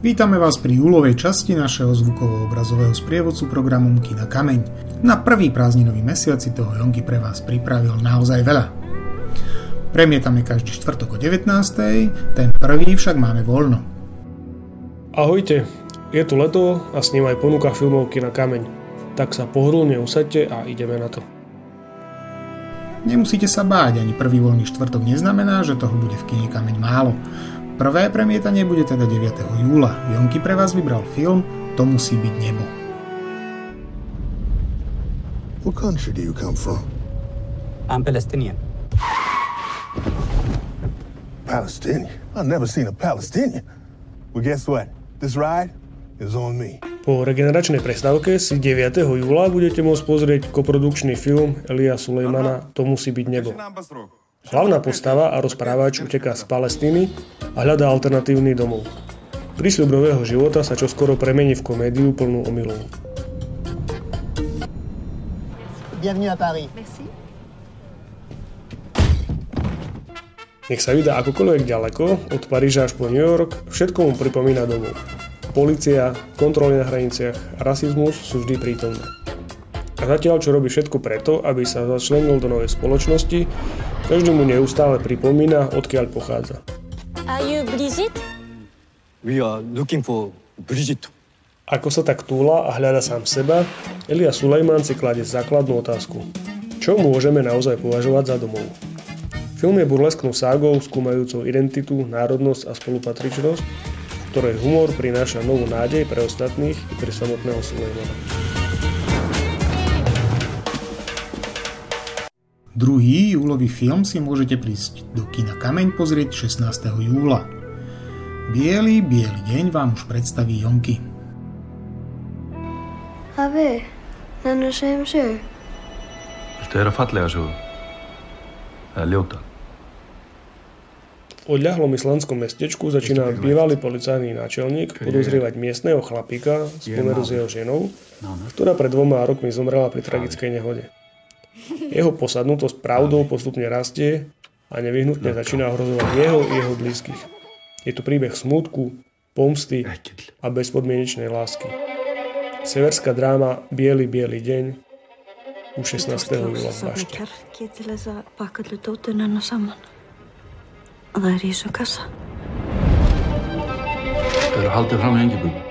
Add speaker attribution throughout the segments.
Speaker 1: Vítame vás pri júlovej časti našeho zvukovo-obrazového sprievodcu programu Kina Kameň. Na prvý prázdninový mesiac si toho Jonky pre vás pripravil naozaj veľa. Premietame každý štvrtok o 19. Ten prvý však máme voľno.
Speaker 2: Ahojte, je tu leto a s ním aj ponuka filmov Kina Kameň. Tak sa pohodlne usadte a ideme na to.
Speaker 1: Nemusíte sa báť, ani prvý voľný štvrtok neznamená, že toho bude v kine Kameň málo. Prvé premietanie bude teda 9. júla. Jonky pre vás vybral film To musí byť nebo.
Speaker 3: What country do you come from?
Speaker 4: I'm Palestinian.
Speaker 3: Palestinian? I've never seen a Palestinian. Well, guess what? This ride is on me.
Speaker 2: Po regeneračnej prestávke si 9. júla budete môcť pozrieť koprodukčný film Elia Sulejmana To musí byť nebo. Hlavná postava a rozprávač uteká z Palestíny a hľadá alternatívny domov. Prísľub nového života sa čoskoro premení v komédiu plnú omylov.
Speaker 5: Bienvenue à Paris.
Speaker 6: Merci.
Speaker 2: Nech sa vydá akokoľvek ďaleko, od Paríža až po New York, všetko mu pripomína domov. Polícia, kontroly na hraniciach, rasizmus sú vždy prítomné. A zatiaľ, čo robí všetko preto, aby sa začlenil do novej spoločnosti, každý mu neustále pripomína, odkiaľ pochádza.
Speaker 6: Are you Brigitte?
Speaker 4: We are looking for Brigitte.
Speaker 2: Ako sa tak túla a hľada sám seba, Elia Sulejman si kladie základnú otázku. Čo môžeme naozaj považovať za domov? Film je burlesknou ságou skúmajúcou identitu, národnosť a spolupatričnosť, v ktorej humor prináša novú nádej pre ostatných i pre samotného Sulejmana.
Speaker 1: Druhý júlový film si môžete prísť do kina Kameň pozrieť 16. júla. Bielý, biely deň vám už predstaví Jonky.
Speaker 7: Abe, Nanna Shemshu.
Speaker 8: Viltu heyra fallega sögu? Eða ljóta?
Speaker 2: V odľahlom islandskom mestečku začína bývalý policajný náčelník podozrievať miestneho chlapíka z pomeru s jeho ženou, ktorá pred dvoma rokmi zomrela pri tragickej nehode. Jeho posadnutosť pravdou postupne rastie a nevyhnutne začína ohrozovať jeho i jeho blízkych. Je to príbeh smútku, pomsty a bezpodmienečnej lásky. Severská dráma Bielý, biely deň u 16. júla v Bašte.
Speaker 7: það er í þessu kassa.
Speaker 8: Það eru haldið fram í Engibjörgu.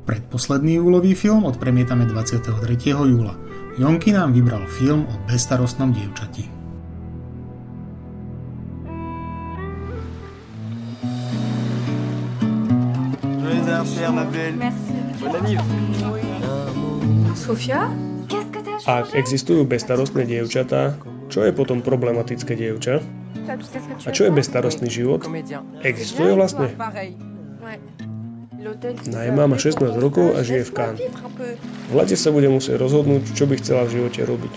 Speaker 1: Predposledný júlový film odpremietame 23. júla. Jonky nám vybral film o bezstarostnom dievčati.
Speaker 2: Ak existujú bezstarostné dievčatá, čo je potom problematické dievča? A čo je bezstarostný život? Existuje vlastne? Naima má 16 rokov a žije v Cannes. V lete sa bude musieť rozhodnúť, čo by chcela v živote robiť.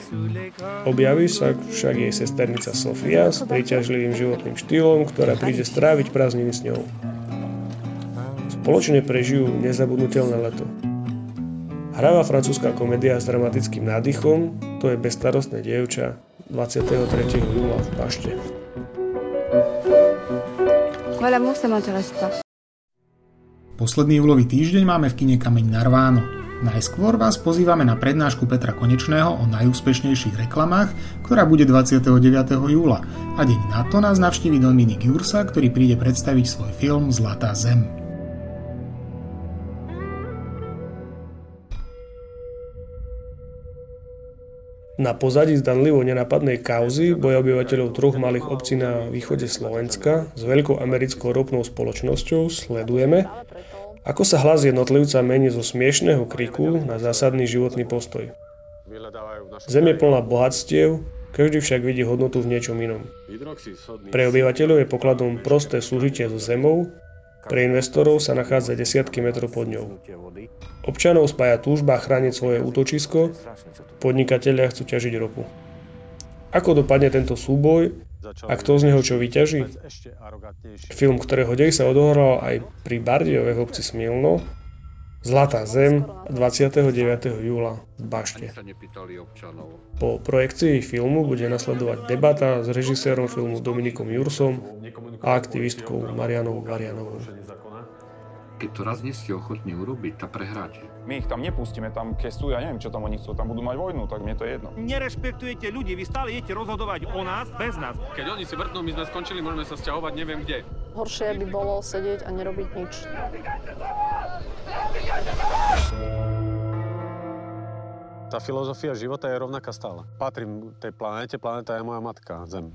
Speaker 2: Objaví sa však jej sesternica Sofia s príťažlivým životným štýlom, ktorá príde stráviť prázdniny s ňou. Spoločne prežijú nezabudnutelné leto. Hravá francúzska komédia s dramatickým nádychom, to je bezstarostné dievča 23. júla v Bašte.
Speaker 6: Moi, l'amour, ça m'intéresse pas.
Speaker 1: Posledný júlový týždeň máme v kine Kameň Narváno. Najskôr vás pozývame na prednášku Petra Konečného o najúspešnejších reklamách, ktorá bude 29. júla a deň na to nás navštívi Dominik Jursa, ktorý príde predstaviť svoj film Zlatá zem.
Speaker 2: Na pozadí zdanlivo nenapadnej kauzy boja obyvateľov troch malých obcí na východe Slovenska s veľkou americkou ropnou spoločnosťou sledujeme, ako sa hlas jednotlivca mení zo smiešného kriku na zásadný životný postoj. Zem je plná bohatstiev, každý však vidí hodnotu v niečom inom. Pre obyvateľov je pokladom prosté súžitie so zemou, pre investorov sa nachádza desiatky metrov pod ňou. Občanov spája túžba chrániť svoje útočisko, podnikatelia chcú ťažiť ropu. Ako dopadne tento súboj a kto z neho čo vyťaží? Film, ktorého dej sa odohral aj pri Bardiove v obci Smilno, Zlatá zem 29. júla v Bašte. Po projekcii filmu bude nasledovať debata s režisérom filmu Dominikom Jursom a aktivistkou Marianou Varianovou.
Speaker 9: keď to raz nie ste ochotní urobiť, tak prehráte.
Speaker 10: My ich tam nepustíme, tam keď sú, ja neviem, čo tam oni chcú, tam budú mať vojnu, tak mne to je jedno.
Speaker 11: Nerešpektujete ľudí, vy stále idete rozhodovať o nás bez nás.
Speaker 12: Keď oni si vrtnú, my sme skončili, môžeme sa sťahovať neviem kde.
Speaker 13: Horšie by bolo sedieť a nerobiť nič.
Speaker 14: Tá filozofia života je rovnaká stále. Patrím tej planete, planeta je moja matka, Zem.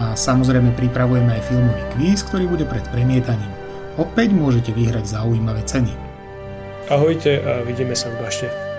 Speaker 1: A samozrejme pripravujeme aj filmový kvíz, ktorý bude pred premietaním. Opäť môžete vyhrať zaujímavé ceny.
Speaker 2: Ahojte a vidíme sa v bašte.